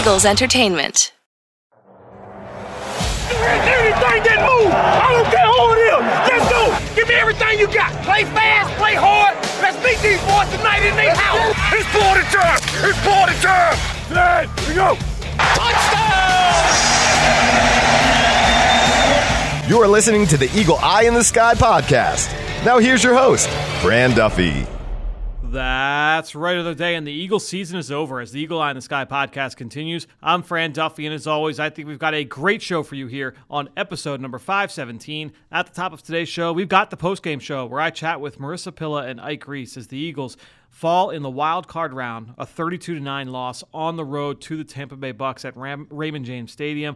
Eagles Entertainment. Anything that move, I don't care who it is. Let's go. Give me everything you got. Play fast, play hard. Let's meet these boys tonight in their house. It's party time. It's party time. Flag, here we go. You are listening to the Eagle Eye in the Sky podcast. Now here's your host, Fran Duffy. That's right of the day, and the Eagle season is over as the Eagle Eye in the Sky podcast continues. I'm Fran Duffy, and as always, I think we've got a great show for you here on episode number 517. At the top of today's show, we've got the postgame show where I chat with Marisa Pilla and Ike Reese as the Eagles fall in the wild card round, a 32 9 loss on the road to the Tampa Bay Bucs at Ram- Raymond James Stadium.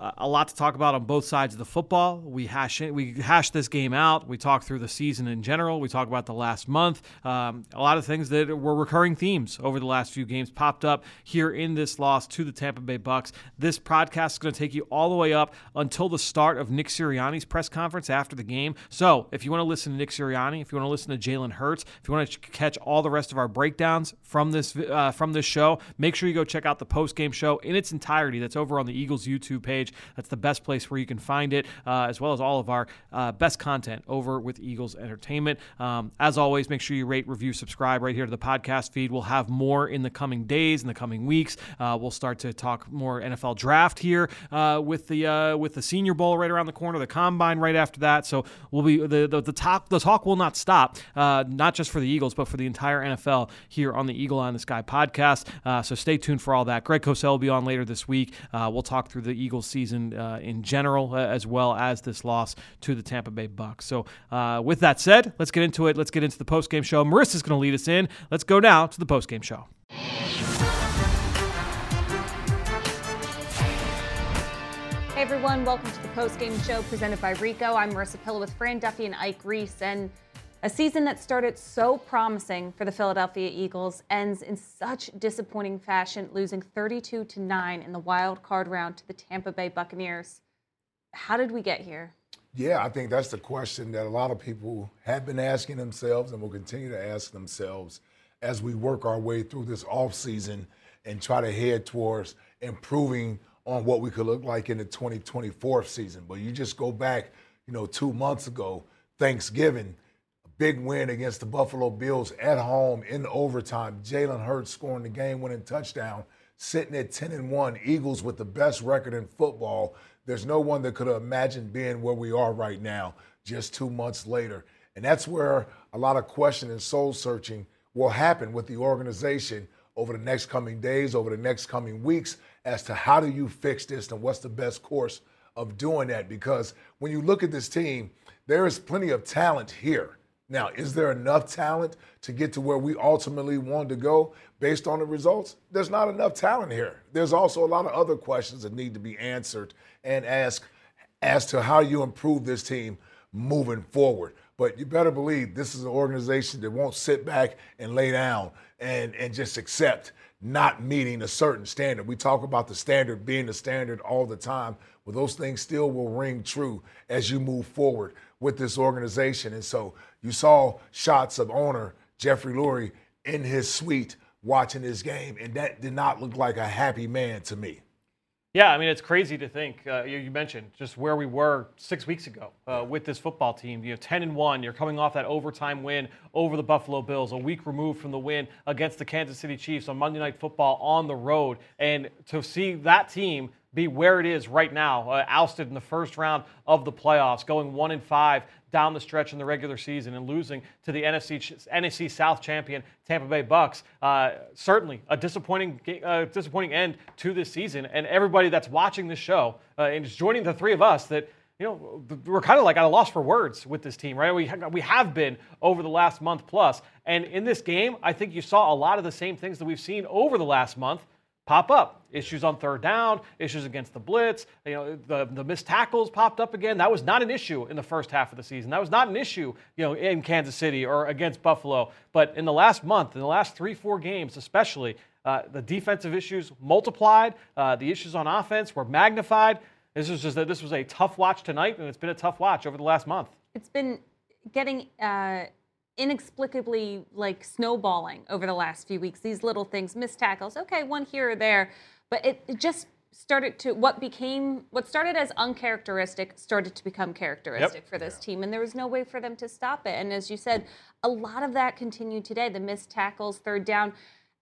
Uh, a lot to talk about on both sides of the football. We hash we hash this game out. We talk through the season in general. We talk about the last month. Um, a lot of things that were recurring themes over the last few games popped up here in this loss to the Tampa Bay Bucs. This podcast is going to take you all the way up until the start of Nick Sirianni's press conference after the game. So if you want to listen to Nick Sirianni, if you want to listen to Jalen Hurts, if you want to catch all the rest of our breakdowns from this uh, from this show, make sure you go check out the post game show in its entirety. That's over on the Eagles YouTube page page. That's the best place where you can find it, uh, as well as all of our uh, best content over with Eagles Entertainment. Um, as always, make sure you rate, review, subscribe right here to the podcast feed. We'll have more in the coming days, in the coming weeks. Uh, we'll start to talk more NFL draft here uh, with the uh, with the Senior Bowl right around the corner, the Combine right after that. So we'll be the the, the talk the talk will not stop, uh, not just for the Eagles, but for the entire NFL here on the Eagle in the Sky podcast. so stay tuned for all that. Greg Cosell will be on later this week. we'll talk through the Eagles season season uh, in general, uh, as well as this loss to the Tampa Bay Bucs. So, uh, with that said, let's get into it. Let's get into the post game show. Marisa's going to lead us in. Let's go now to the post game show. Hey everyone, welcome to the post game show presented by Rico. I'm Marisa Pilla with Fran Duffy and Ike Reese. And a season that started so promising for the Philadelphia Eagles ends in such disappointing fashion, losing 32 to 9 in the wild card round to the Tampa Bay Buccaneers. How did we get here? Yeah, I think that's the question that a lot of people have been asking themselves and will continue to ask themselves as we work our way through this offseason and try to head towards improving on what we could look like in the 2024 season. But you just go back, you know, two months ago, Thanksgiving, big win against the Buffalo Bills at home in overtime. Jalen Hurts scoring the game-winning touchdown, sitting at 10 and 1. Eagles with the best record in football. There's no one that could have imagined being where we are right now, just two months later. And that's where a lot of question and soul searching will happen with the organization over the next coming days, over the next coming weeks, as to how do you fix this and what's the best course of doing that. Because when you look at this team, there is plenty of talent here. Now, is there enough talent to get to where we ultimately want to go based on the results? There's not enough talent here. There's also a lot of other questions that need to be answered and asked as to how you improve this team moving forward. But you better believe this is an organization that won't sit back and lay down and, and just accept not meeting a certain standard. We talk about the standard being the standard all the time. Well, those things still will ring true as you move forward with this organization. And so you saw shots of owner Jeffrey Lurie in his suite watching this game, and that did not look like a happy man to me. Yeah, I mean it's crazy to think. Uh, you, you, mentioned just where we were six weeks ago uh, with this football team. You know, ten and one. You're coming off that overtime win over the Buffalo Bills, a week removed from the win against the Kansas City Chiefs on Monday Night Football on the road, and to see that team be where it is right now, uh, ousted in the first round of the playoffs, going one and five down the stretch in the regular season and losing to the NFC NFC South champion Tampa Bay Bucs. Uh, certainly a disappointing uh, disappointing end to this season, and everybody that's watching this show uh, and is joining the three of us that. You know, we're kind of like at a loss for words with this team, right? We, ha- we have been over the last month plus. And in this game, I think you saw a lot of the same things that we've seen over the last month pop up. Issues on third down, issues against the blitz, you know, the, the missed tackles popped up again. That was not an issue in the first half of the season. That was not an issue, you know, in Kansas City or against Buffalo. But in the last month, in the last three, four games especially, uh, the defensive issues multiplied, uh, the issues on offense were magnified. This was just that this was a tough watch tonight, and it's been a tough watch over the last month. It's been getting uh, inexplicably like snowballing over the last few weeks. These little things, missed tackles, okay, one here or there, but it, it just started to what became what started as uncharacteristic started to become characteristic Yep. for this team and there was no way for them to stop it. And as you said a lot of that continued today the missed tackles third down.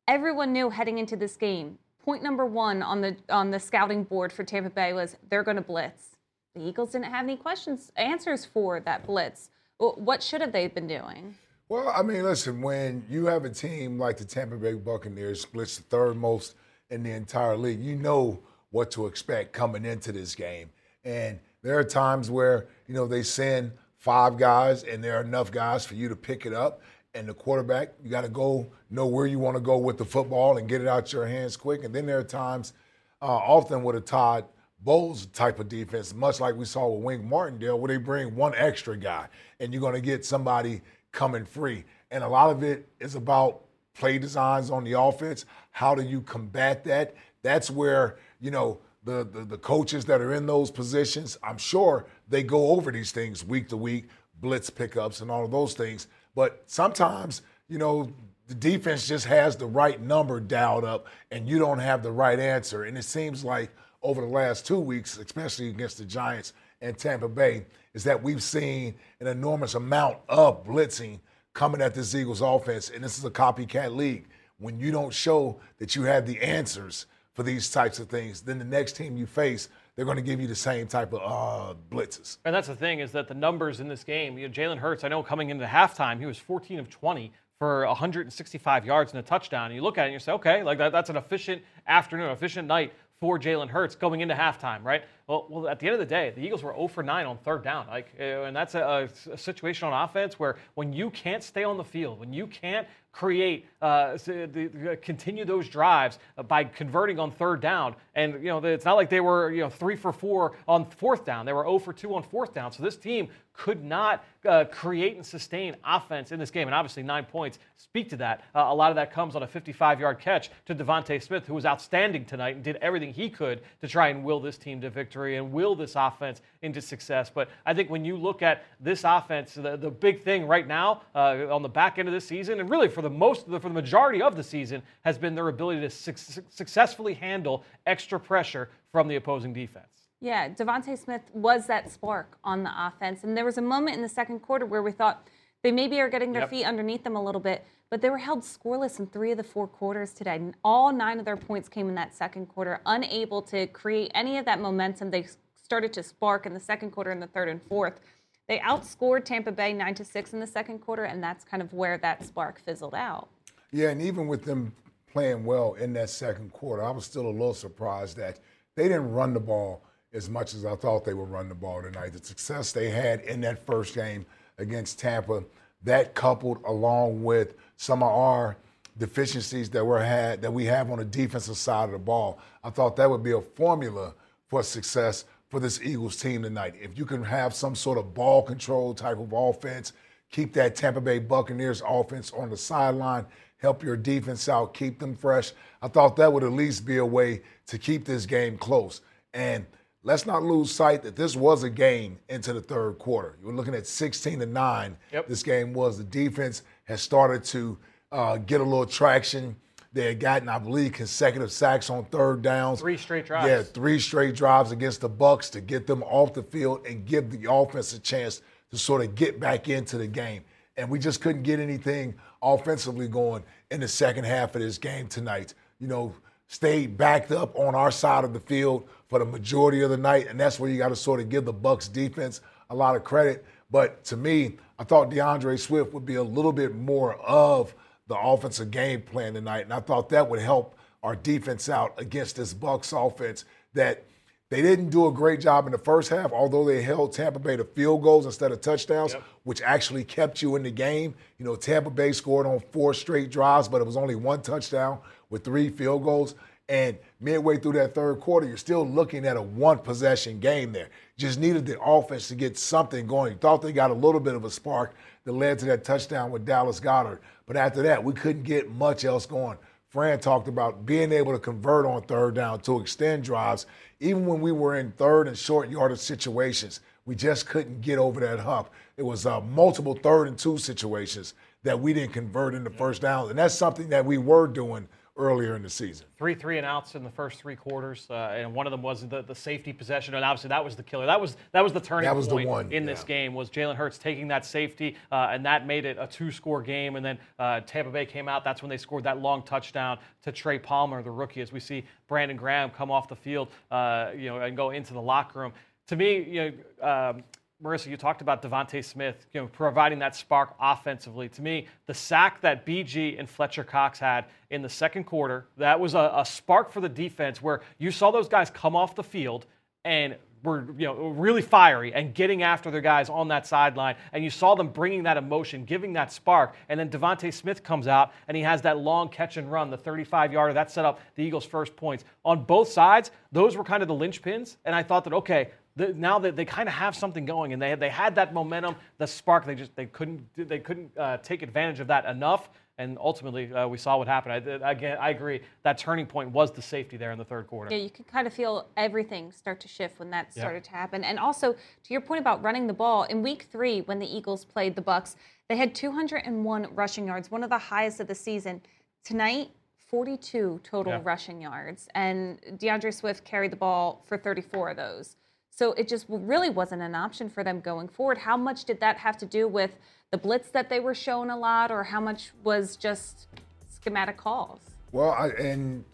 Everyone knew heading into this game point number 1 on the on the scouting board for Tampa Bay was they're going to blitz. The Eagles didn't have any questions answers for that blitz what should have they been doing Well, I mean, listen, when you have a team like the Tampa Bay Buccaneers, splits the third most in the entire league, you know what to expect coming into this game. And there are times where, you know, they send five guys and there are enough guys for you to pick it up. And the quarterback, you got to go know where you want to go with the football and get it out your hands quick. And then there are times, uh, often with a Todd Bowles type of defense, much like we saw with Wink Martindale, where they bring one extra guy and you're going to get somebody coming free. And a lot of it is about play designs on the offense. How do you combat that? That's where, you know, the, the, the coaches that are in those positions, I'm sure they go over these things week to week, blitz pickups and all of those things. But sometimes, you know, the defense just has the right number dialed up and you don't have the right answer. And it seems like over the last two weeks, especially against the Giants and Tampa Bay, is that we've seen an enormous amount of blitzing coming at this Eagles offense. And this is a copycat league. When you don't show that you have the answers for these types of things, then the next team you face, they're going to give you the same type of uh, blitzes. And that's the thing is that the numbers in this game, you know, Jalen Hurts, I know coming into halftime, he was 14 of 20 for 165 yards and a touchdown. And you look at it and you say, okay, like that, that's an efficient afternoon, efficient night for Jalen Hurts going into halftime, right? Well, well, at the end of the day, the Eagles were 0 for 9 on third down. Like, uh, and that's a, a situation on offense where when you can't stay on the field, when you can't create, uh, the, the- continue those drives uh, by converting on third down, and you know, it's not like they were you know three for four on fourth down. They were 0 for 2 on fourth down. So this team could not uh, create and sustain offense in this game. And obviously, nine points speak to that. Uh, a lot of that comes on a 55 yard catch to DeVonta Smith, who was outstanding tonight and did everything he could to try and will this team to victory and will this offense into success. But I think when you look at this offense, the, the big thing right now uh, on the back end of this season, and really for the most, for the majority of the season, has been their ability to suc successfully handle extra pressure from the opposing defense. Yeah, DeVonta Smith was that spark on the offense. And there was a moment in the second quarter where we thought they maybe are getting their Yep. feet underneath them a little bit, but they were held scoreless in three of the four quarters today. And all nine of their points came in that second quarter, unable to create any of that momentum they started to spark in the second quarter and the third and fourth. They outscored Tampa Bay 9 to 6 in the second quarter, and that's kind of where that spark fizzled out. Yeah, and even with them playing well in that second quarter, I was still a little surprised that they didn't run the ball as much as I thought they would run the ball tonight. The success they had in that first game against Tampa, that coupled along with some of our deficiencies that we had that we have on the defensive side of the ball, I thought that would be a formula for success for this Eagles team tonight. If you can have some sort of ball control type of offense, keep that Tampa Bay Buccaneers offense on the sideline, help your defense out, keep them fresh. I thought that would at least be a way to keep this game close. And let's not lose sight that this was a game into the third quarter. You're looking at 16 to 9. Yep. This game was. The defense has started to uh, get a little traction. They had gotten, I believe, consecutive sacks on third downs. Three straight drives. Yeah, three straight drives against the Bucs to get them off the field and give the offense a chance to sort of get back into the game. And we just couldn't get anything offensively going in the second half of this game tonight. You know, stayed backed up on our side of the field for the majority of the night, and that's where you got to sort of give the Bucs defense a lot of credit. But to me, I thought D'Andre Swift would be a little bit more of the offensive game plan tonight, and I thought that would help our defense out against this Bucs offense that they didn't do a great job in the first half, although they held Tampa Bay to field goals instead of touchdowns, which actually kept you in the game. You know, Tampa Bay scored on four straight drives, but it was only one touchdown with three field goals. And midway through that third quarter, you're still looking at a one possession game there. Just needed the offense to get something going. You thought they got a little bit of a spark that led to that touchdown with Dallas Goedert. But after that, we couldn't get much else going. Fran talked about being able to convert on third down to extend drives. Even when we were in third and short yardage situations, We just couldn't get over that hump. It was uh, multiple third and two situations that we didn't convert into first downs, and that's something that we were doing earlier in the season. Three three and outs in the first three quarters, uh, and one of them was the, the safety possession, and obviously that was the killer. That was that was the turning That was the point one, in yeah. this game was Jalen Hurts taking that safety, uh, and that made it a two score game. And then uh, Tampa Bay came out. That's when they scored that long touchdown to Trey Palmer, the rookie. As we see Brandon Graham come off the field, uh, you know, and go into the locker room. To me, you know. Um, Marisa, you talked about DeVonta Smith, you know, providing that spark offensively. To me, the sack that BG and Fletcher Cox had in the second quarter, that was a, a spark for the defense where you saw those guys come off the field and were you know really fiery and getting after their guys on that sideline, and you saw them bringing that emotion, giving that spark. And then DeVonta Smith comes out and he has that long catch and run, the 35 yarder that set up the Eagles' first points on both sides. Those were kind of the linchpins, and I thought that okay, the, now that they kind of have something going and they had, they had that momentum, the spark, they just they couldn't they couldn't uh, take advantage of that enough, and ultimately uh, we saw what happened. I, again, I agree that turning point was the safety there in the third quarter. Yeah, you could kind of feel everything start to shift when that started to happen. And also, to your point about running the ball, in week three, when the Eagles played the Bucs, they had 201 rushing yards, one of the highest of the season. Tonight, 42 total Yeah. rushing yards, and D'Andre Swift carried the ball for 34 of those. So it just really wasn't an option for them going forward. How much did that have to do with the blitz that they were shown a lot, or how much was just schematic calls? Well, I, and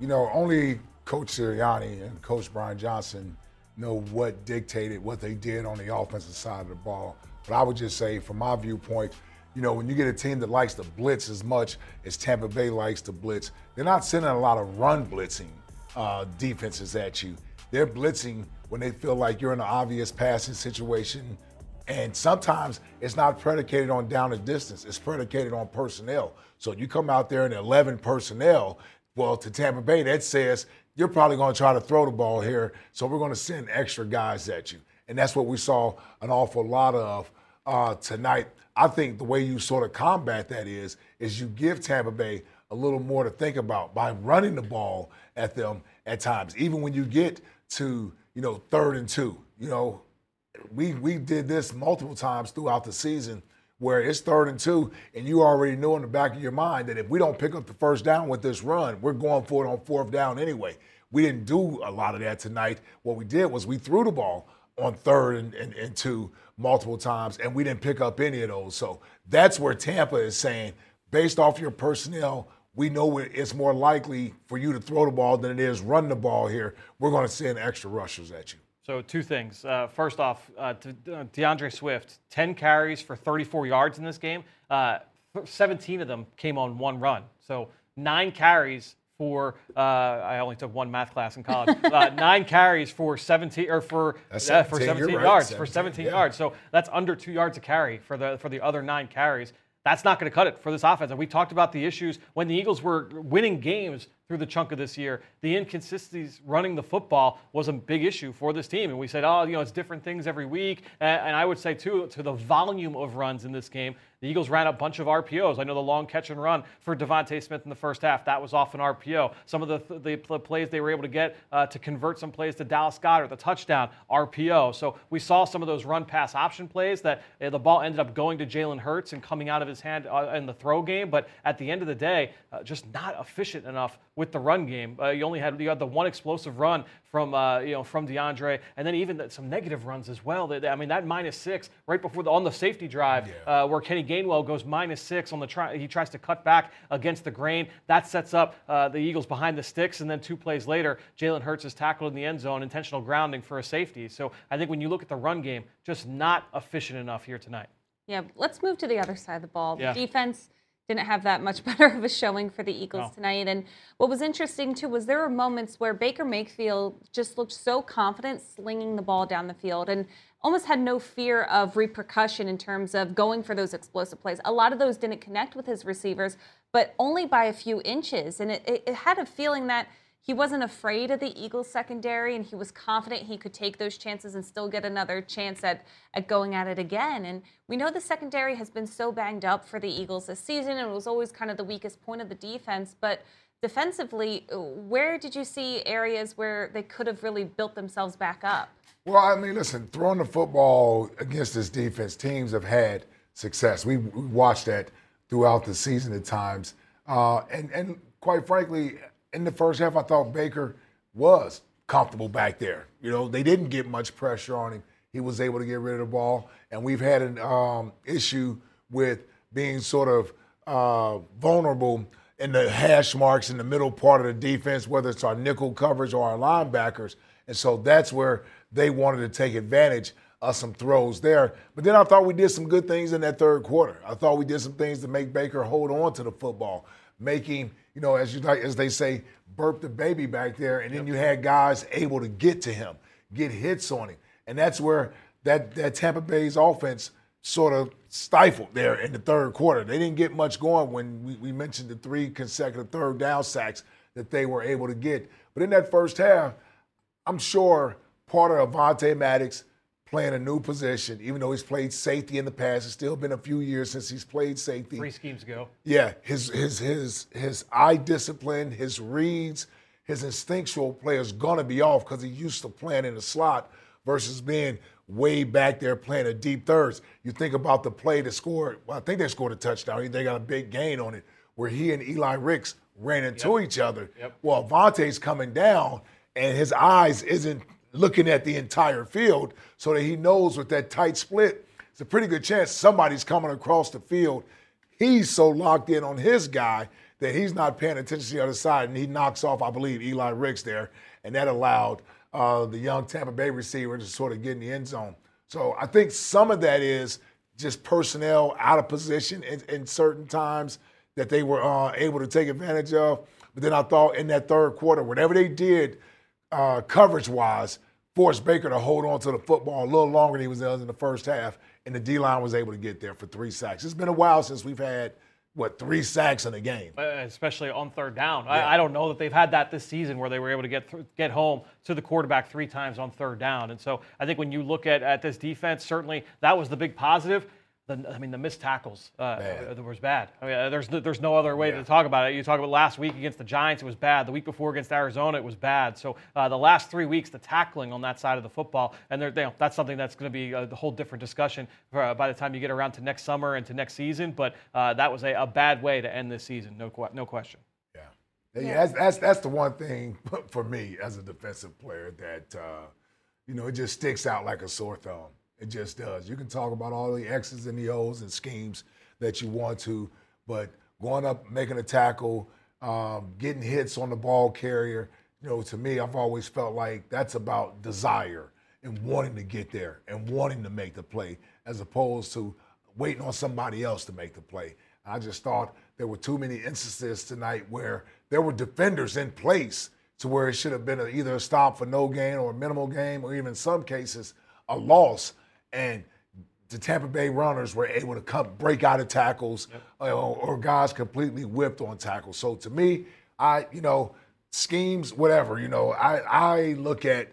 you know, only Coach Sirianni and Coach Brian Johnson know what dictated what they did on the offensive side of the ball. But I would just say, from my viewpoint, you know, when you get a team that likes to blitz as much as Tampa Bay likes to blitz, they're not sending a lot of run blitzing uh, defenses at you. They're blitzing when they feel like you're in an obvious passing situation. And sometimes it's not predicated on down and distance, it's predicated on personnel. So you come out there in 11 personnel, well, to Tampa Bay, that says you're probably going to try to throw the ball here. So we're going to send extra guys at you. And that's what we saw an awful lot of uh, tonight. I think the way you sort of combat that is, is you give Tampa Bay a little more to think about by running the ball at them at times. Even when you get to, you know, third and two, you know, we we did this multiple times throughout the season where it's third and two, and you already know in the back of your mind that if we don't pick up the first down with this run, we're going for it on fourth down anyway. We didn't do a lot of that tonight. What we did was we threw the ball on third and, and, and two multiple times, and we didn't pick up any of those. So that's where Tampa is saying, based off your personnel, we know it's more likely for you to throw the ball than it is run the ball here. We're going to send extra rushers at you. So two things. Uh, first off, uh, D'Andre Swift, 10 carries for 34 yards in this game. Uh, 17 of them came on one run. So nine carries for. Uh, I only took one math class in college. uh, nine carries for 17 or for uh, for 17, 17 you're right, yards for 17, 17 yeah. yards. So that's under two yards a carry for the for the other nine carries. That's not going to cut it for this offense. And we talked about the issues when the Eagles were winning games through the chunk of this year. The inconsistencies running the football was a big issue for this team. And we said, oh, you know, it's different things every week. And, I would say, too, to the volume of runs in this game, the Eagles ran a bunch of RPOs. I know the long catch and run for DeVonta Smith in the first half, that was off an RPO. Some of the, the pl- plays they were able to get uh, to convert some plays to Dallas Goedert, the touchdown, RPO. So we saw some of those run pass option plays that uh, the ball ended up going to Jalen Hurts and coming out of his hand uh, in the throw game. But at the end of the day, uh, just not efficient enough with the run game. Uh, you only had you had the one explosive run from uh, you know from D'Andre, and then even the, some negative runs as well. That- I mean that minus six right before the on the safety drive uh, where Kenny Gainwell goes minus six on the try. He tries to cut back against the grain. That sets up uh, the Eagles behind the sticks, and then two plays later, Jalen Hurts is tackled in the end zone, intentional grounding for a safety. So I think when you look at the run game, just not efficient enough here tonight. Yeah, let's move to the other side of the ball. Yeah. The defense didn't have that much better of a showing for the Eagles No. tonight. And what was interesting too was there were moments where Baker Mayfield just looked so confident slinging the ball down the field and almost had no fear of repercussion in terms of going for those explosive plays. A lot of those didn't connect with his receivers, but only by a few inches. And it, it, it had a feeling that he wasn't afraid of the Eagles secondary and he was confident he could take those chances and still get another chance at, at going at it again. And we know the secondary has been so banged up for the Eagles this season and it was always kind of the weakest point of the defense. But defensively, where did you see areas where they could have really built themselves back up? Well, I mean, listen, throwing the football against this defense, teams have had success. We, watched that throughout the season at times. Uh, and, and quite frankly, in the first half, I thought Baker was comfortable back there. You know, they didn't get much pressure on him. He was able to get rid of the ball. And we've had an um, issue with being sort of uh, vulnerable in the hash marks in the middle part of the defense, whether it's our nickel coverage or our linebackers. And so that's where they wanted to take advantage of some throws there. But then I thought we did some good things in that third quarter. I thought we did some things to make Baker hold on to the football, making, you know, as you like as they say, burp the baby back there, and then you had guys able to get to him, get hits on him. And that's where that that Tampa Bay's offense sort of stifled there in the third quarter. They didn't get much going when we, we mentioned the three consecutive third down sacks that they were able to get. But in that first half, I'm sure part of Avonte Maddox playing a new position, even though he's played safety in the past. It's still been a few years since he's played safety. Three schemes ago. Yeah, his his his his eye discipline, his reads, his instinctual play is gonna be off because he used to playing in the slot versus being way back there playing a deep thirds. You think about the play that scored. Well, I think they scored a touchdown. They got a big gain on it where he and Eli Ricks ran into yep. each other. Yep. Well, Avonte's coming down and his eyes isn't looking at the entire field so that he knows with that tight split, it's a pretty good chance somebody's coming across the field. He's so locked in on his guy that he's not paying attention to the other side, and he knocks off, I believe, Eli Ricks there, and that allowed uh, the young Tampa Bay receiver to sort of get in the end zone. So I think some of that is just personnel out of position in, in certain times that they were uh, able to take advantage of. But then I thought in that third quarter, whatever they did uh, coverage wise, forced Baker to hold on to the football a little longer than he was in the first half, and the D line was able to get there for three sacks. It's been a while since we've had – what three sacks in a game, uh, especially on third down. Yeah. I, I, don't know that they've had that this season where they were able to get th- get home to the quarterback three times on third down. And so I think when you look at at this defense, certainly that was the big positive the, I mean, the missed tackles uh, was bad. I mean, uh, there's there's no other way yeah. to talk about it. You talk about last week against the Giants, it was bad. The week before against Arizona, it was bad. So uh, the last three weeks, the tackling on that side of the football, and you know, that's something that's going to be a whole different discussion for, uh, by the time you get around to next summer and to next season. But uh, that was a, a, bad way to end this season, no no question. Yeah, yeah, that's, that's that's the one thing for me as a defensive player that uh, you know it just sticks out like a sore thumb it just does. You can talk about all the X's and the O's and schemes that you want to, but going up, making a tackle, um, getting hits on the ball carrier, you know, to me, I've always felt like that's about desire and wanting to get there and wanting to make the play as opposed to waiting on somebody else to make the play. I just thought there were too many instances tonight where there were defenders in place to where it should have been either a stop for no gain or a minimal game or even in some cases a loss and the Tampa Bay runners were able to come break out of tackles yep. Uh, or, or, guys completely whipped on tackles. So to me, I you know schemes whatever you know I I look at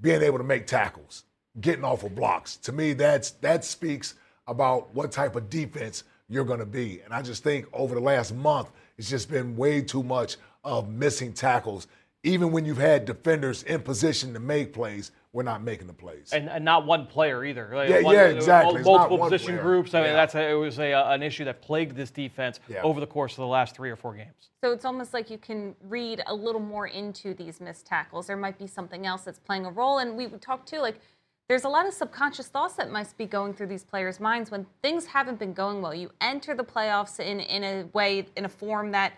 being able to make tackles, getting off of blocks. To me, that's that speaks about what type of defense you're going to be. And I just think over the last month, it's just been way too much of missing tackles. Even when you've had defenders in position to make plays, we're not making the plays. And, and not one player either. Like yeah, one, yeah, uh, exactly. Multiple position player. groups. I mean, that's a, it was a, uh, an issue that plagued this defense yeah. over the course of the last three or four games. So it's almost like you can read a little more into these missed tackles. There might be something else that's playing a role. And we talked too, like there's a lot of subconscious thoughts that must be going through these players' minds when things haven't been going well. You enter the playoffs in in a way, in a form that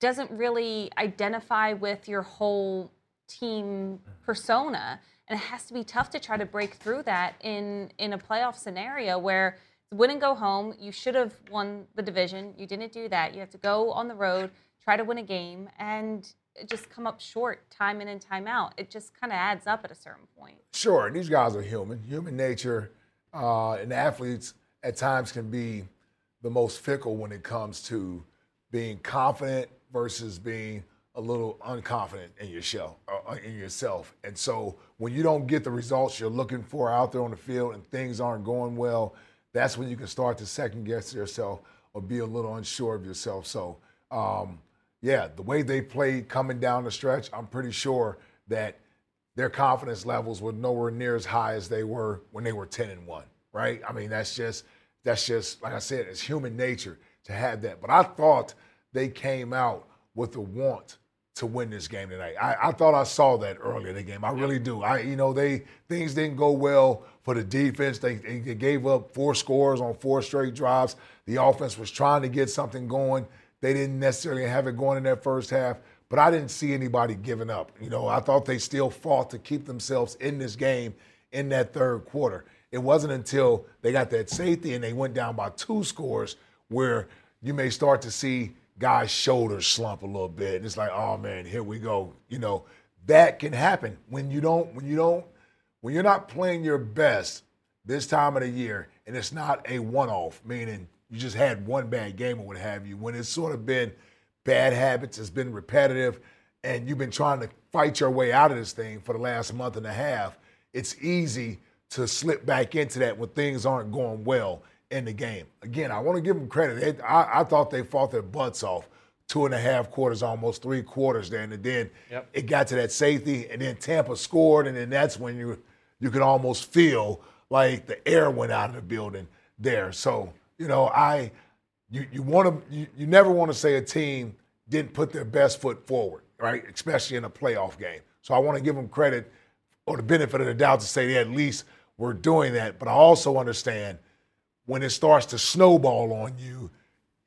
doesn't really identify with your whole team persona and it has to be tough to try to break through that in in a playoff scenario where win and go home. You should have won the division. You didn't do that. You have to go on the road, try to win a game, and just come up short time in and time out. It just kind of adds up at a certain point. Sure, these guys are human. Human nature, uh, and athletes at times can be the most fickle when it comes to being confident versus being a little unconfident in yourself, uh, in yourself. And so when you don't get the results you're looking for out there on the field and things aren't going well, that's when you can start to second guess yourself or be a little unsure of yourself. So, um, yeah, the way they played coming down the stretch, I'm pretty sure that their confidence levels were nowhere near as high as they were when they were 10 and 1, right? I mean, that's just that's just like I said, it's human nature to have that. But I thought they came out with the want to win this game tonight. I, I, thought I saw that earlier in the game. I really do. I you know they things didn't go well for the defense. They, they gave up four scores on four straight drives. The offense was trying to get something going. They didn't necessarily have it going in that first half, but I didn't see anybody giving up. You know, I thought they still fought to keep themselves in this game in that third quarter. It wasn't until they got that safety and they went down by two scores where you may start to see guy's shoulders slump a little bit. And it's like, oh man, here we go. You know, that can happen when you don't, when you don't, when you're not playing your best this time of the year, and it's not a one-off, meaning you just had one bad game or what have you. When it's sort of been bad habits, it's been repetitive, and you've been trying to fight your way out of this thing for the last month and a half, it's easy to slip back into that when things aren't going well in the game. Again, I want to give them credit. I, I, thought they fought their butts off two and a half quarters, almost three quarters there, and then yep. it got to that safety, and then Tampa scored, and then that's when you you could almost feel like the air went out of the building there. So you know, I you you want to you, you never want to say a team didn't put their best foot forward, right? Especially in a playoff game. So I want to give them credit or the benefit of the doubt to say they at least were doing that. But I also understand when it starts to snowball on you,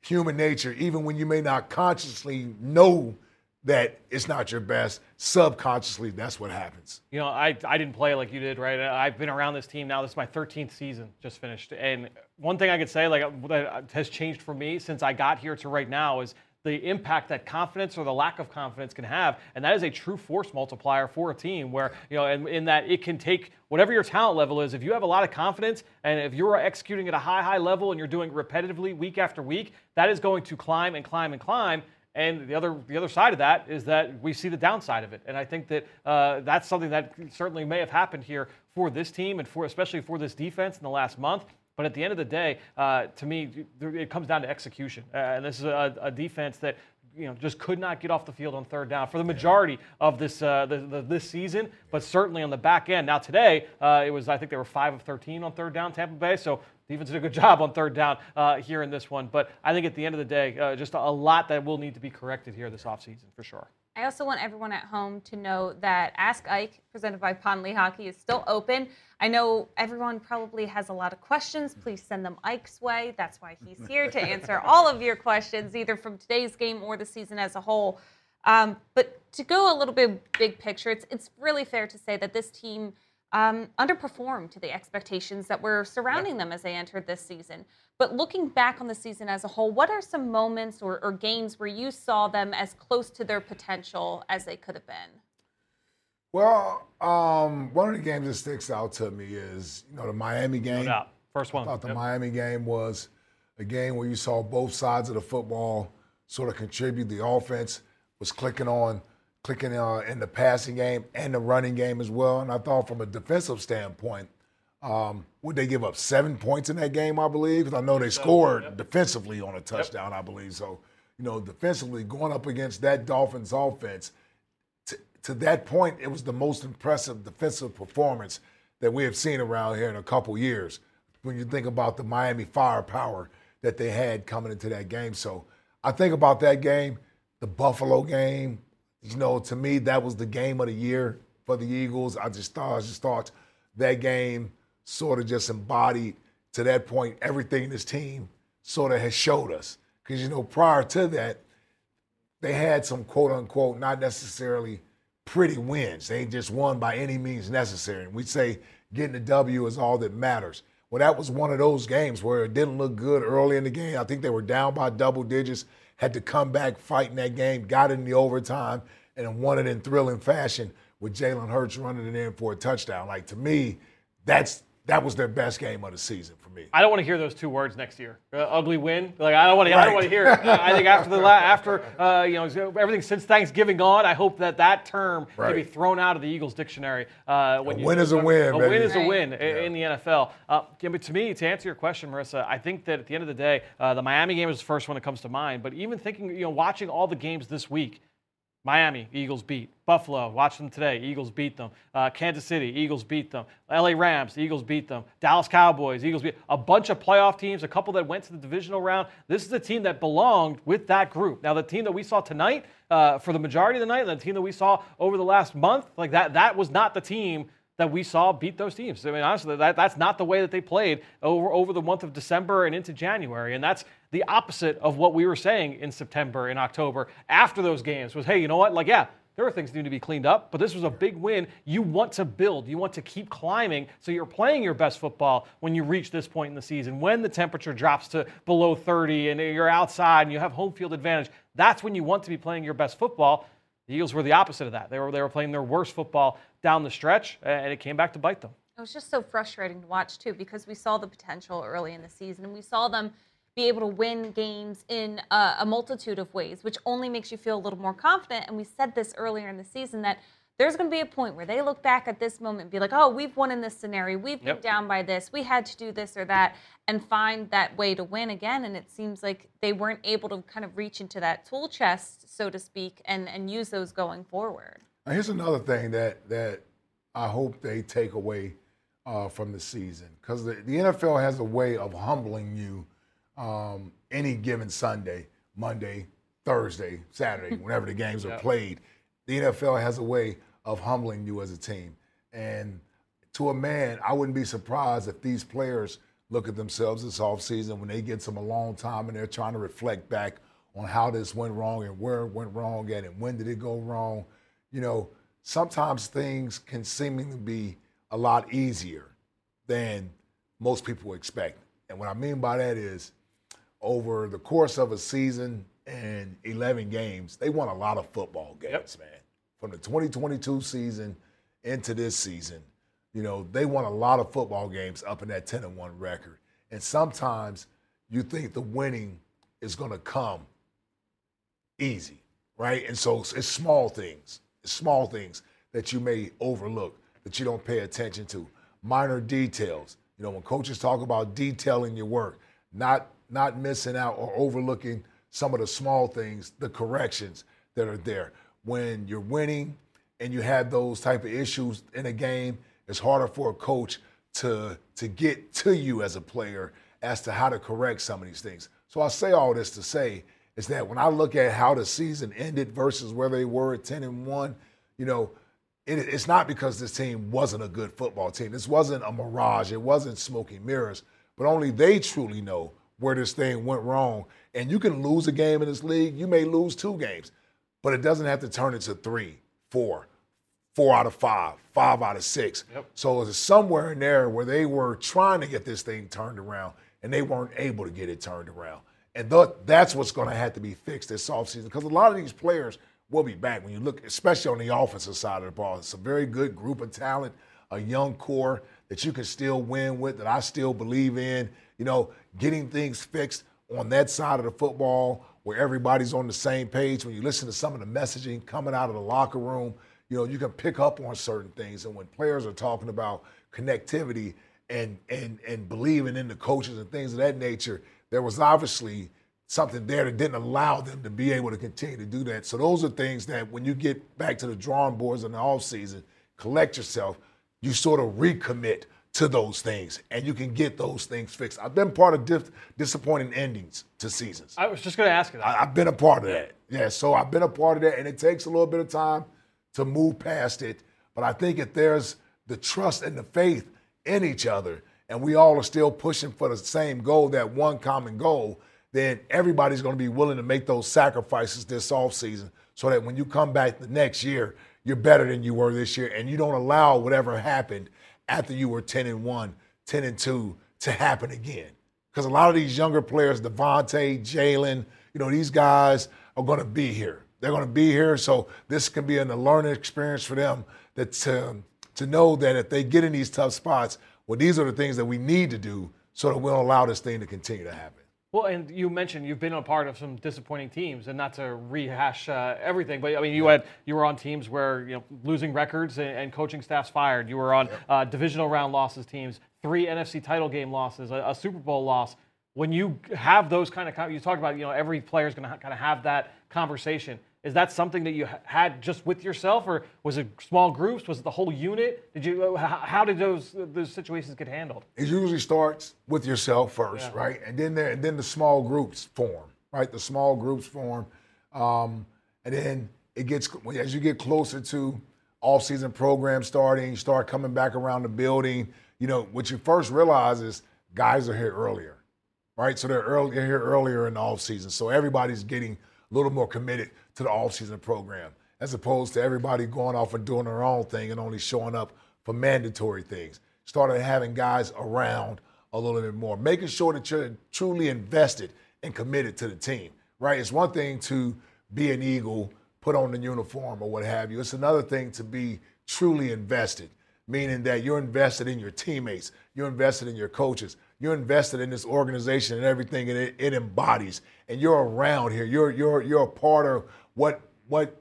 human nature, even when you may not consciously know that it's not your best, subconsciously, that's what happens. You know, I, I didn't play like you did, right? I've been around this team now. This is my 13th season, just finished. And one thing I could say, like, that has changed for me since I got here to right now is the impact that confidence or the lack of confidence can have. And that is a true force multiplier for a team where, you know, in, in that it can take whatever your talent level is, if you have a lot of confidence and if you're executing at a high, high level and you're doing repetitively week after week, that is going to climb and climb and climb. And the other the other side of that is that we see the downside of it, and I think that uh, that's something that certainly may have happened here for this team and for especially for this defense in the last month. But at the end of the day, uh, to me, it comes down to execution. Uh, and this is a, a, defense that you know just could not get off the field on third down for the majority of this uh, the, the, this season, but certainly on the back end. Now today, uh, it was I think they were five of 13 on third down, Tampa Bay. So defense did a good job on third down uh, here in this one. But I think at the end of the day, uh, just a, a lot that will need to be corrected here this offseason for sure. I also want everyone at home to know that Ask Ike, presented by Pond Lehocky, is still open. I know everyone probably has a lot of questions. Please send them Ike's way. That's why he's here to answer all of your questions, either from today's game or the season as a whole. Um, but to go a little bit big picture, it's, it's really fair to say that this team um, underperformed to the expectations that were surrounding them as they entered this season. But looking back on the season as a whole, what are some moments or, or games where you saw them as close to their potential as they could have been? Well, um, one of the games that sticks out to me is you know the Miami game. No. First one. I thought the yep. Miami game was a game where you saw both sides of the football sort of contribute. The offense was clicking on clicking uh, in the passing game and the running game as well. And I thought from a defensive standpoint, um, would they give up seven points in that game? I believe. Because I know they scored yep. defensively on a touchdown. Yep. I believe so. You know, defensively going up against that Dolphins offense, to, to that point, it was the most impressive defensive performance that we have seen around here in a couple years. When you think about the Miami firepower that they had coming into that game, so I think about that game, the Buffalo game, you know, to me, that was the game of the year for the Eagles. I just thought, I just thought that game sort of just embodied to that point everything this team sort of has showed us. Because you know, prior to that, they had some quote unquote not necessarily pretty wins. They just won by any means necessary. And we say getting the W is all that matters. Well, that was one of those games where it didn't look good early in the game. I think they were down by double digits had to come back fighting that game, got in the overtime, and won it in thrilling fashion with Jalen Hurts running it in for a touchdown. Like to me, that's that was their best game of the season me. I don't want to hear those two words next year. Uh, ugly win. Like I don't want to. I don't want to hear it. Uh, I think after the la- after uh, you know everything since Thanksgiving on, I hope that that term Right. can be thrown out of the Eagles dictionary. Uh, when A you- win is a win, A baby. win is a Right. win i- in the NFL. Uh, yeah, but to me, to answer your question, Marisa, I think that at the end of the day, uh, the Miami game is the first one that comes to mind. But even thinking, you know, watching all the games this week. Miami, Eagles beat. Buffalo, watch them today. Eagles beat them. Uh, Kansas City, Eagles beat them. LA Rams, Eagles beat them. Dallas Cowboys, Eagles beat a bunch of playoff teams, a couple that went to the divisional round. This is a team that belonged with that group. Now, the team that we saw tonight, uh, for the majority of the night, and the team that we saw over the last month, like that, that was not the team that we saw beat those teams. I mean, honestly, that, that's not the way that they played over, over the month of December and into January. And that's the opposite of what we were saying in September and October after those games was, hey, you know what? Like, yeah, there are things that need to be cleaned up, but this was a big win. You want to build, you want to keep climbing, so you're playing your best football when you reach this point in the season. When the temperature drops to below 30 and you're outside and you have home field advantage, that's when you want to be playing your best football. The Eagles were the opposite of that. They were, they were playing their worst football down the stretch, and it came back to bite them. It was just so frustrating to watch too because we saw the potential early in the season and we saw them be able to win games in a, a multitude of ways, which only makes you feel a little more confident. And we said this earlier in the season that there's going to be a point where they look back at this moment and be like, oh, we've won in this scenario. We've been Yep. down by this. We had to do this or that and find that way to win again. And it seems like they weren't able to kind of reach into that tool chest, so to speak, and, and use those going forward. Now, here's another thing that that I hope they take away uh, from the season because the, the NFL has a way of humbling you um, any given Sunday, Monday, Thursday, Saturday, whenever the games are played. The NFL has a way of humbling you as a team. And to a man, I wouldn't be surprised if these players look at themselves this offseason when they get some alone time and they're trying to reflect back on how this went wrong and where it went wrong and when did it go wrong. You know, sometimes things can seemingly be a lot easier than most people expect. And what I mean by that is over the course of a season and 11 games, they won a lot of football games, man. From the 2022 season into this season, you know, they won a lot of football games up in that 10 and 1 record. And sometimes you think the winning is going to come easy, right? And so it's, small things, small things that you may overlook, that you don't pay attention to, minor details. You know, when coaches talk about detailing your work, not not missing out or overlooking some of the small things, the corrections that are there. When you're winning and you have those type of issues in a game, it's harder for a coach to to get to you as a player as to how to correct some of these things. So I say all this to say is that when I look at how the season ended versus where they were at 10 and 1, you know, it, it's not because this team wasn't a good football team. This wasn't a mirage. It wasn't smoky mirrors. But only they truly know where this thing went wrong. And you can lose a game in this league. You may lose two games, but it doesn't have to turn into three, four, four out of five, five out of six. So it's somewhere in there where they were trying to get this thing turned around and they weren't able to get it turned around. And th- that's what's going to have to be fixed this offseason because a lot of these players will be back when you look, especially on the offensive side of the ball. It's a very good group of talent, a young core that you can still win with, that I still believe in. You know, getting things fixed on that side of the football where everybody's on the same page. When you listen to some of the messaging coming out of the locker room, you know, you can pick up on certain things. And when players are talking about connectivity and and and believing in the coaches and things of that nature, there was obviously something there that didn't allow them to be able to continue to do that. So those are things that when you get back to the drawing boards in the offseason, collect yourself, you sort of recommit to those things and you can get those things fixed. I've been part of dis- disappointing endings to seasons. I was just going to ask you that. I, have been a part of that. Yeah, so I've been a part of that, and it takes a little bit of time to move past it. But I think if there's the trust and the faith in each other, and we all are still pushing for the same goal, that one common goal, then everybody's going to be willing to make those sacrifices this offseason so that when you come back the next year, you're better than you were this year, and you don't allow whatever happened after you were 10 and 1, 10 and 2 to happen again. Because a lot of these younger players, DeVonta, Jalen, you know, these guys are going to be here. They're going to be here, so this can be a learning experience for them that to, to know that if they get in these tough spots, well, these are the things that we need to do so that we don't allow this thing to continue to happen. Well, and you mentioned you've been a part of some disappointing teams, and not to rehash uh, everything, but I mean, you had you were on teams where you know losing records and, and coaching staffs fired. You were on uh, divisional round losses teams, three NFC title game losses, a, a Super Bowl loss. When you have those kind of, you talked about, you know, every player is going to ha- kind of have that conversation. Is that something that you had just with yourself, or was it small groups? Was it the whole unit? Did you? How, how did those those situations get handled? It usually starts with yourself first, right? And then there, and then the small groups form, right? The small groups form, um, and then it gets as you get closer to off-season program starting, start coming back around the building. You know what you first realize is guys are here earlier, right? So they're early, they're here earlier in the off-season, so everybody's getting a little more committed to the off-season program as opposed to everybody going off and doing their own thing and only showing up for mandatory things. Started having guys around a little bit more, making sure that you're truly invested and committed to the team, right? It's one thing to be an Eagle, put on the uniform or what have you. It's another thing to be truly invested, meaning that you're invested in your teammates, you're invested in your coaches, you're invested in this organization and everything it, it embodies, and you're around here. You're you're you're a part of what what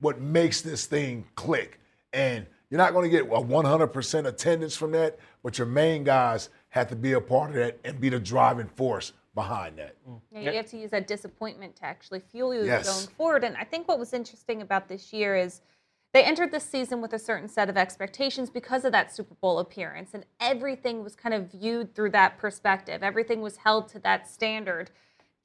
what makes this thing click. And you're not going to get a 100% attendance from that, but your main guys have to be a part of that and be the driving force behind that. Mm. Yeah, you have to use that disappointment to actually fuel you Yes. going forward. And I think what was interesting about this year is they entered this season with a certain set of expectations because of that Super Bowl appearance, and everything was kind of viewed through that perspective. Everything was held to that standard.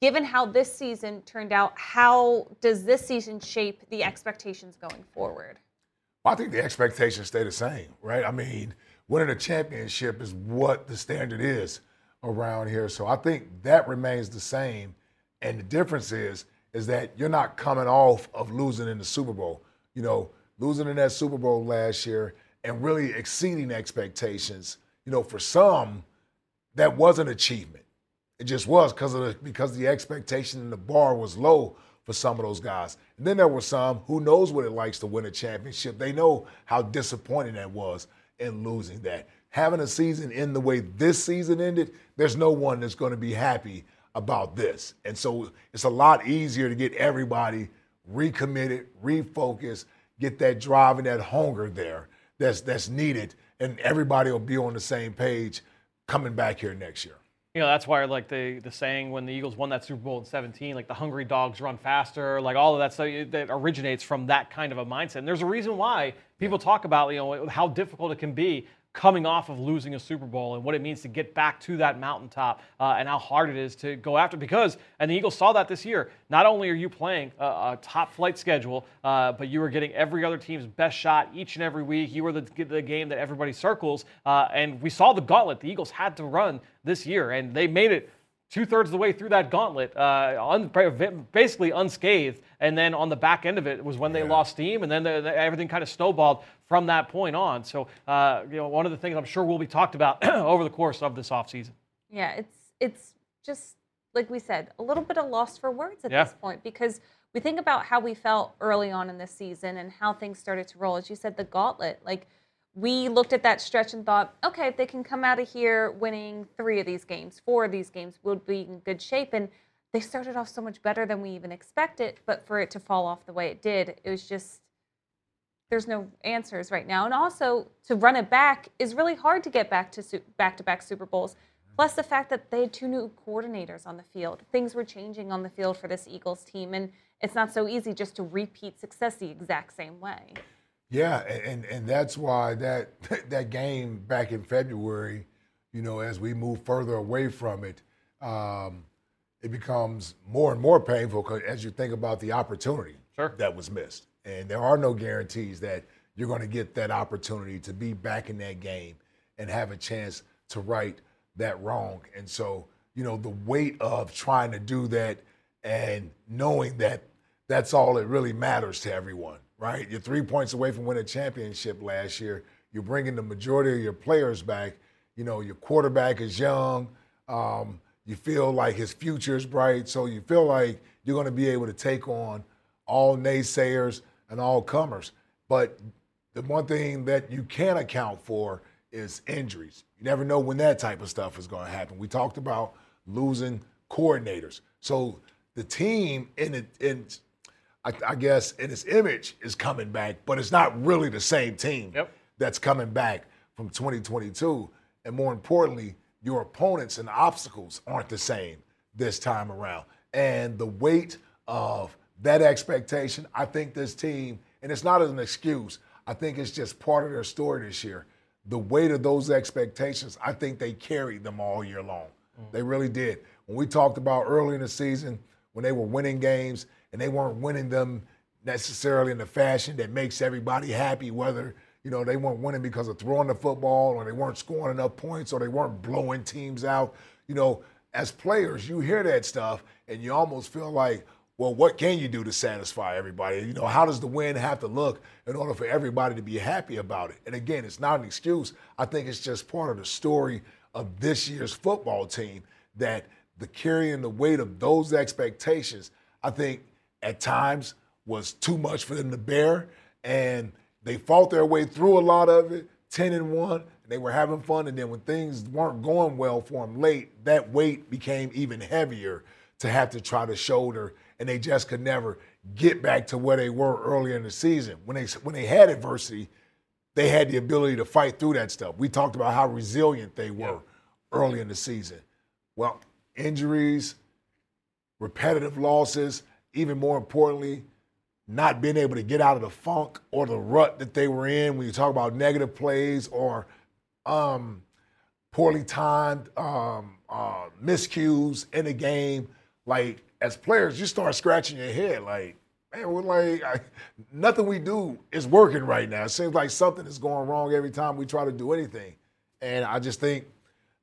Given how this season turned out, how does this season shape the expectations going forward? I think the expectations stay the same, right? I mean, winning a championship is what the standard is around here. So I think that remains the same. And the difference is, is that you're not coming off of losing in the Super Bowl. You know, losing in that Super Bowl last year and really exceeding expectations. You know, for some, that was an achievement. It just was because of the, because the expectation and the bar was low for some of those guys. And then there were some who knows what it likes to win a championship. They know how disappointing that was in losing that. Having a season in the way this season ended, there's no one that's going to be happy about this. And so it's a lot easier to get everybody recommitted, refocused, get that drive and that hunger there that's that's needed, and everybody will be on the same page coming back here next year. You know, that's why like the the saying when the Eagles won that Super Bowl in 17, like the hungry dogs run faster, like all of that stuff that originates from that kind of a mindset. And there's a reason why people talk about, you know, how difficult it can be coming off of losing a Super Bowl and what it means to get back to that mountaintop uh, and how hard it is to go after. Because, and the Eagles saw that this year, not only are you playing a, a top flight schedule, uh, but you are getting every other team's best shot each and every week. You were the, the game that everybody circles. Uh, and we saw the gauntlet the Eagles had to run this year, and they made it two thirds of the way through that gauntlet, uh, un, basically unscathed. And then on the back end of it was when they lost steam, and then the, the, everything kind of snowballed from that point on. So, uh, you know, one of the things I'm sure will be talked about over the course of this offseason. Yeah, it's it's just like we said, a little bit of loss for words at Yeah. this point because we think about how we felt early on in this season and how things started to roll. As you said, the gauntlet. Like we looked at that stretch and thought, okay, if they can come out of here winning three of these games, four of these games, we'll be in good shape. And they started off so much better than we even expected. But for it to fall off the way it did, it was just there's no answers right now. And also to run it back is really hard to get back to back-to-back Super Bowls. Plus the fact that they had two new coordinators on the field. Things were changing on the field for this Eagles team, and it's not so easy just to repeat success the exact same way. Yeah, and and that's why that that game back in February, you know, as we move further away from it, um, it becomes more and more painful as you think about the opportunity Sure. that was missed, and there are no guarantees that you're going to get that opportunity to be back in that game and have a chance to right that wrong. And so, you know, the weight of trying to do that and knowing that that's all that really matters to everyone, right? You're three points away from winning a championship last year. You're bringing the majority of your players back. You know, your quarterback is young. Um, you feel like his future is bright. So you feel like you're going to be able to take on all naysayers and all comers. But the one thing that you can't account for is injuries. You never know when that type of stuff is going to happen. We talked about losing coordinators. So the team in in I, I, guess in its image is coming back, but it's not really the same team yep. that's coming back from 2022. And more importantly, your opponents and obstacles aren't the same this time around. And the weight of that expectation, I think this team, and it's not an excuse, I think it's just part of their story this year. The weight of those expectations, I think they carried them all year long. Mm. They really did. When we talked about early in the season, when they were winning games and they weren't winning them necessarily in the fashion that makes everybody happy, whether you know they weren't winning because of throwing the football or they weren't scoring enough points or they weren't blowing teams out. You know, as players, you hear that stuff and you almost feel like, well, what can you do to satisfy everybody? You know, how does the win have to look in order for everybody to be happy about it? And again, it's not an excuse. I think it's just part of the story of this year's football team that the carrying the weight of those expectations, I think at times was too much for them to bear. And they fought their way through a lot of it, 10 and 1, and they were having fun. And then when things weren't going well for them late, that weight became even heavier to have to try to shoulder. And they just could never get back to where they were earlier in the season. When they, when they had adversity, they had the ability to fight through that stuff. We talked about how resilient they were yeah. early in the season. Well, injuries, repetitive losses, even more importantly, not being able to get out of the funk or the rut that they were in when you talk about negative plays or um, poorly timed um, uh, miscues in the game. Like, as players, you start scratching your head like, man, we're like, I, nothing we do is working right now. It seems like something is going wrong every time we try to do anything. And I just think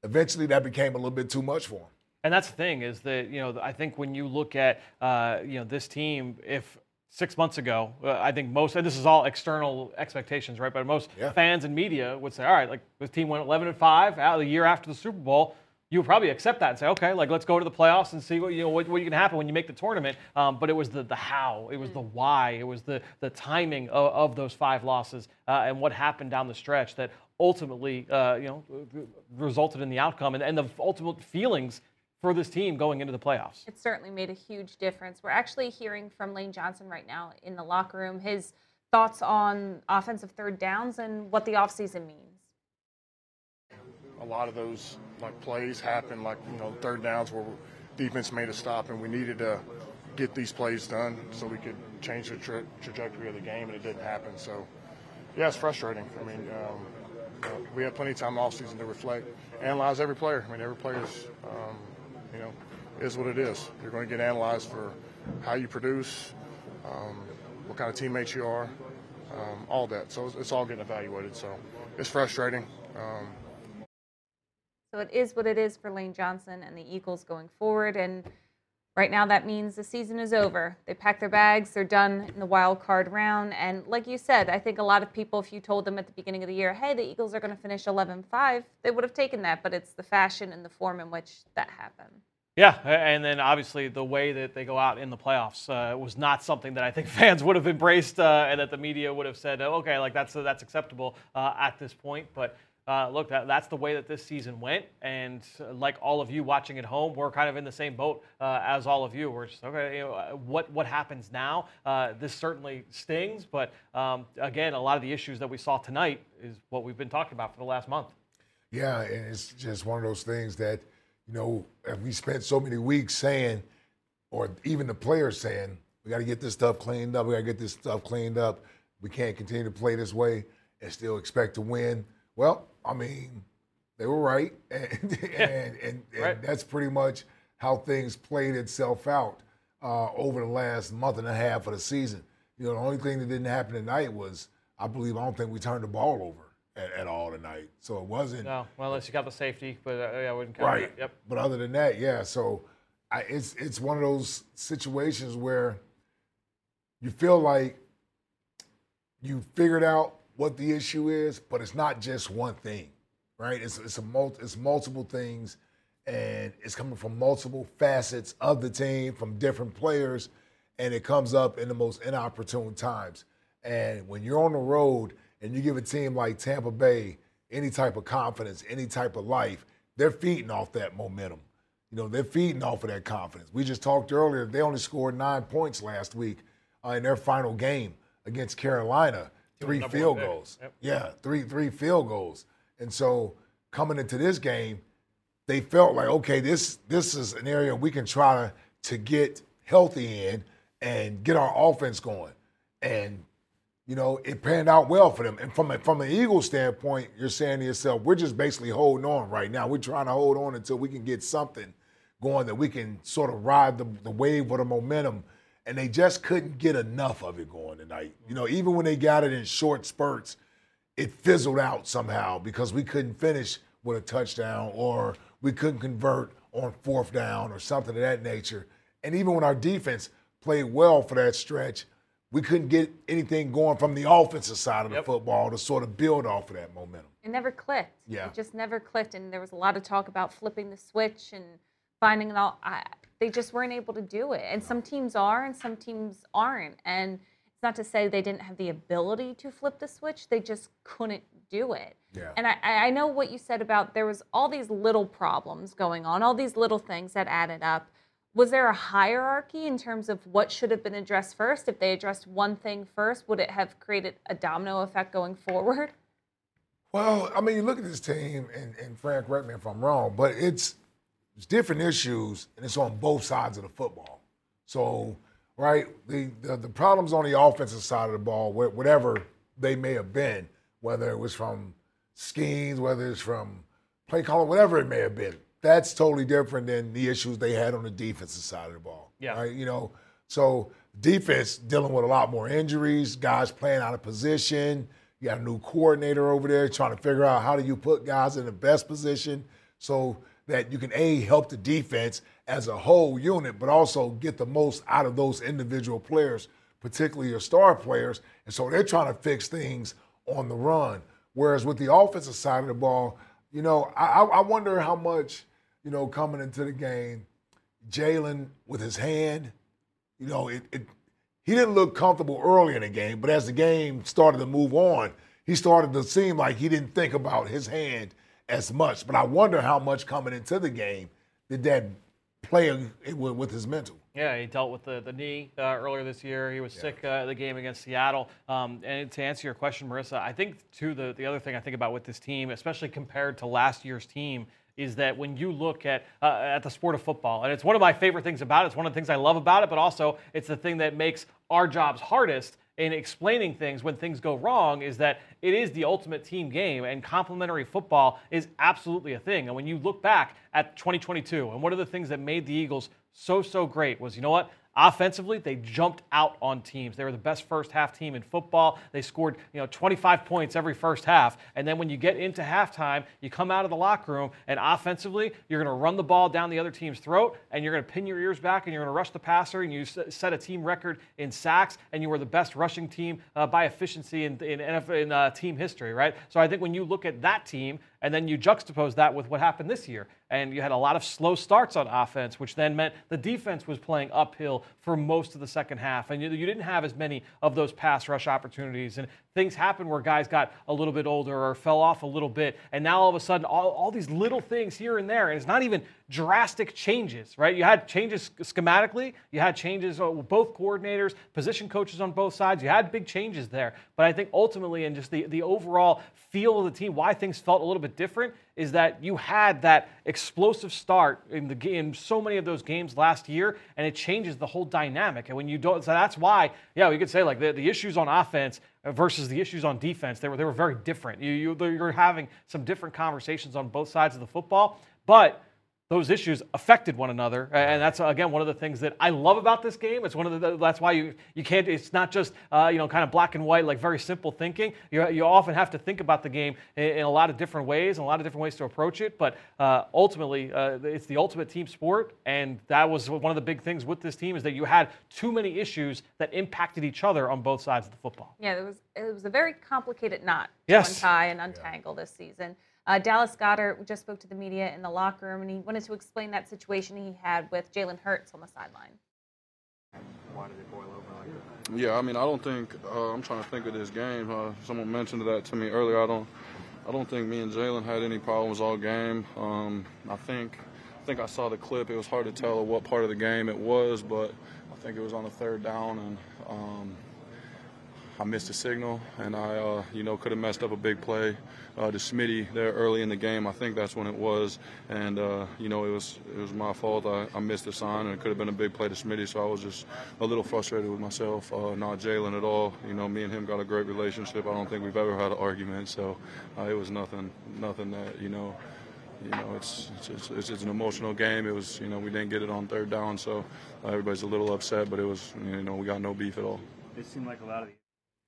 eventually that became a little bit too much for them. And that's the thing is that you know I think when you look at uh, you know this team, if six months ago, uh, I think most and this is all external expectations, right? But most yeah. fans and media would say, all right, like this team went 11 and five out of the year after the Super Bowl. You would probably accept that and say, okay, like let's go to the playoffs and see what you know what, what can happen when you make the tournament. Um, but it was the the how, it was the why, it was the the timing of, of those five losses uh, and what happened down the stretch that ultimately uh, you know resulted in the outcome and, and the ultimate feelings for this team going into the playoffs. It certainly made a huge difference. We're actually hearing from Lane Johnson right now in the locker room his thoughts on offensive third downs and what the offseason means. A lot of those like plays happen, like you know third downs where defense made a stop and we needed to get these plays done so we could change the tra- trajectory of the game, and it didn't happen. So yeah, it's frustrating. I mean. Um, uh, we had plenty of time off season to reflect, analyze every player. I mean, every player's um, you know, is what it is. You're going to get analyzed for how you produce, um, what kind of teammates you are, um, all that. So it's, all getting evaluated. So it's frustrating. Um, so it is what it is for Lane Johnson and the Eagles going forward. And right now, that means the season is over. They pack their bags, they're done in the wild card round. And like you said, I think a lot of people, if you told them at the beginning of the year, hey, the Eagles are going to finish 11 5, they would have taken that. But it's the fashion and the form in which that happened. Yeah, and then obviously the way that they go out in the playoffs uh, was not something that I think fans would have embraced, uh, and that the media would have said, oh, "Okay, like that's uh, that's acceptable uh, at this point." But uh, look, that, that's the way that this season went, and uh, like all of you watching at home, we're kind of in the same boat as all of you. We're just okay. You know, what what happens now? this certainly stings, but um, again, a lot of the issues that we saw tonight is what we've been talking about for the last month. Yeah, and it's just one of those things that you know, we spent so many weeks saying, or even the players saying, we got to get this stuff cleaned up. We got to get this stuff cleaned up. We can't continue to play this way and still expect to win. Well, I mean, they were right, and and, and, and right. that's pretty much how things played itself out uh, over the last month and a half of the season. You know, the only thing that didn't happen tonight was, I believe, I don't think we turned the ball over at, at, all tonight. So it wasn't. No, well, unless you got the safety, but uh, yeah, I wouldn't count right. Yep. But other than that, yeah. So I, it's it's one of those situations where you feel like you figured out what the issue is, but it's not just one thing, right? It's it's a mul- it's multiple things, and it's coming from multiple facets of the team, from different players, and it comes up in the most inopportune times. And when you're on the road and you give a team like Tampa Bay any type of confidence, any type of life, they're feeding off that momentum. You know, they're feeding off of that confidence. We just talked earlier, they only scored nine points last week uh, in their final game against Carolina. Three field goals. Yep. Yeah, three three field goals. And so coming into this game, they felt like, okay, this this is an area we can try to, to get healthy in and get our offense going. And you know, it panned out well for them. And from a, from an Eagles standpoint, you're saying to yourself, we're just basically holding on right now. We're trying to hold on until we can get something going that we can sort of ride the, the wave or the momentum. And they just couldn't get enough of it going tonight. You know, even when they got it in short spurts, it fizzled out somehow because we couldn't finish with a touchdown or we couldn't convert on fourth down or something of that nature. And even when our defense played well for that stretch, we couldn't get anything going from the offensive side of the yep. football to sort of build off of that momentum. It never clicked. Yeah. It just never clicked. And there was a lot of talk about flipping the switch and finding it all. I, they just weren't able to do it. And some teams are and some teams aren't. And it's not to say they didn't have the ability to flip the switch, they just couldn't do it. Yeah. And I, I know what you said about there was all these little problems going on, all these little things that added up was there a hierarchy in terms of what should have been addressed first? If they addressed one thing first, would it have created a domino effect going forward? Well, I mean, you look at this team, and, and Fran, correct me if I'm wrong, but it's, it's different issues, and it's on both sides of the football. So, right, the, the, the problems on the offensive side of the ball, whatever they may have been, whether it was from schemes, whether it's from play calling, whatever it may have been, that's totally different than the issues they had on the defensive side of the ball. Yeah. Right? You know, so defense dealing with a lot more injuries, guys playing out of position. You got a new coordinator over there trying to figure out how do you put guys in the best position so that you can a help the defense as a whole unit, but also get the most out of those individual players, particularly your star players. And so they're trying to fix things on the run. Whereas with the offensive side of the ball, you know, I, I wonder how much you know, coming into the game, Jalen with his hand, you know, it, it, he didn't look comfortable early in the game, but as the game started to move on, he started to seem like he didn't think about his hand as much. But I wonder how much coming into the game did that play with his mental. Yeah, he dealt with the, the knee uh, earlier this year. He was yeah. sick uh, the game against Seattle. Um, and to answer your question, Marisa, I think, too, the, the other thing I think about with this team, especially compared to last year's team, is that when you look at uh, at the sport of football, and it's one of my favorite things about it. It's one of the things I love about it, but also it's the thing that makes our jobs hardest in explaining things when things go wrong is that it is the ultimate team game and complementary football is absolutely a thing. And when you look back at 2022 and one of the things that made the Eagles so so great was you know what Offensively, they jumped out on teams. They were the best first half team in football. They scored, you know, 25 points every first half. And then when you get into halftime, you come out of the locker room and offensively, you're going to run the ball down the other team's throat and you're going to pin your ears back and you're going to rush the passer and you set a team record in sacks and you were the best rushing team uh, by efficiency in, in, in uh, team history, right? So I think when you look at that team and then you juxtapose that with what happened this year. And you had a lot of slow starts on offense, which then meant the defense was playing uphill for most of the second half. And you, you didn't have as many of those pass rush opportunities. And things happened where guys got a little bit older or fell off a little bit. And now all of a sudden, all, all these little things here and there. And it's not even drastic changes, right? You had changes schematically, you had changes uh, with both coordinators, position coaches on both sides. You had big changes there. But I think ultimately, in just the, the overall feel of the team, why things felt a little bit different is that you had that explosive start in the game, so many of those games last year, and it changes the whole dynamic. And when you don't, so that's why, yeah, we could say like the, the issues on offense uh, versus the issues on defense, they were they were very different. You, you you're having some different conversations on both sides of the football, but those issues affected one another. And that's again one of the things that i love about this game. It's one of the that's why you you can't it's not just uh, you know kind of black and white like very simple thinking. You, you often have to think about the game in, in a lot of different ways and a lot of different ways to approach it. But uh, ultimately uh, it's the ultimate team sport. And that was one of the big things with this team is that you had too many issues that impacted each other on both sides of the football. Yeah it was it was a very complicated knot yes. to untie and untangle yeah. this season uh, Dallas Goedert just spoke to the media in the locker room, and he wanted to explain that situation he had with Jalen Hurts on the sideline. Why did it boil over like that? Yeah, I mean, I don't think uh, I'm trying to think of this game. Uh, someone mentioned that to me earlier. I don't. I don't think me and Jalen had any problems all game. Um, I think I think I saw the clip. It was hard to tell what part of the game it was, but I think it was on the third down, and um, I missed a signal, and I, uh, you know, could have messed up a big play uh, to Smitty there early in the game. I think that's when it was, and uh, you know, it was it was my fault. I, I missed the sign, and it could have been a big play to Smitty. So I was just a little frustrated with myself, uh, not Jalen at all. You know, me and him got a great relationship. I don't think we've ever had an argument, so uh, it was nothing, nothing that you know you know, it's it's, it's it's, an emotional game. It was, you know, we didn't get it on third down, so uh, everybody's a little upset, but it was, you know, we got no beef at all. It seemed like a lot of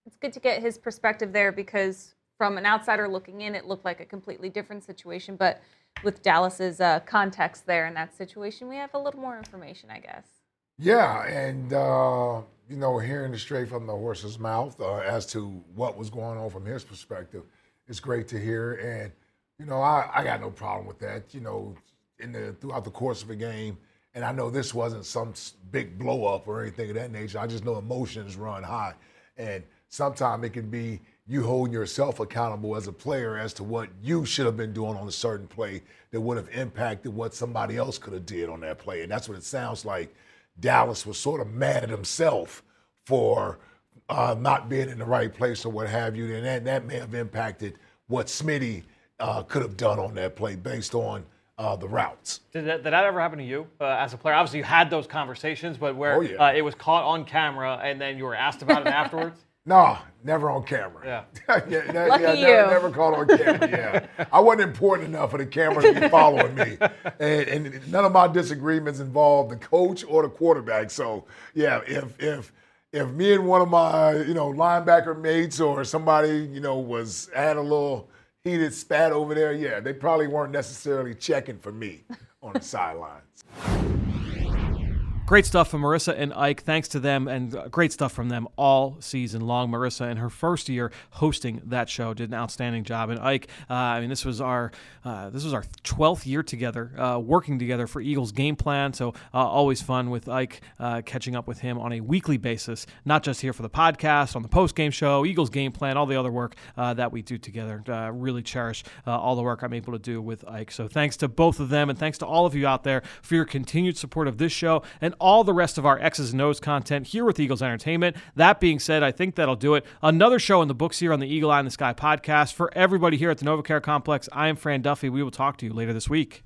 It's good to get his perspective there because from an outsider looking in, it looked like a completely different situation. But with Dallas's uh, context there in that situation, we have a little more information, I guess. Yeah, and uh, you know, hearing it straight from the horse's mouth uh, as to what was going on from his perspective, it's great to hear. And you know, I, I got no problem with that. You know, in the throughout the course of a game, and I know this wasn't some big blow up or anything of that nature. I just know emotions run high, and sometimes it can be you holding yourself accountable as a player as to what you should have been doing on a certain play that would have impacted what somebody else could have did on that play, and that's what it sounds like. Dallas was sort of mad at himself for uh, not being in the right place or what have you, and that, that may have impacted what Smitty uh, could have done on that play based on uh, the routes. Did that, did that ever happen to you uh, as a player? Obviously, you had those conversations, but where Oh, yeah. uh, it was caught on camera and then you were asked about it afterwards? No, never on camera. Yeah. yeah, that- Lucky yeah, you. Never, never caught on camera. Yeah, I wasn't important enough for the camera to be following me, and, and none of my disagreements involved the coach or the quarterback. So yeah, if if if me and one of my you know linebacker mates or somebody you know was had a little heated spat over there, yeah, they probably weren't necessarily checking for me on the sidelines. Great stuff from Marisa and Ike. Thanks to them, and uh, great stuff from them all season long. Marisa, in her first year hosting that show, did an outstanding job. And Ike, uh, I mean, this was our uh, this was our twelfth year together, uh, working together for Eagles game plan. So uh, always fun with Ike, uh, catching up with him on a weekly basis, not just here for the podcast, on the post game show, Eagles game plan, all the other work that we do together. Really cherish all the work I'm able to do with Ike. So thanks to both of them, and thanks to all of you out there for your continued support of this show and all the rest of our X's and O's content here with Eagles Entertainment. That being said, I think that'll do it. Another show in the books here on the Eagle Eye in the Sky podcast. For everybody here at the NovaCare Complex, I am Fran Duffy. We will talk to you later this week.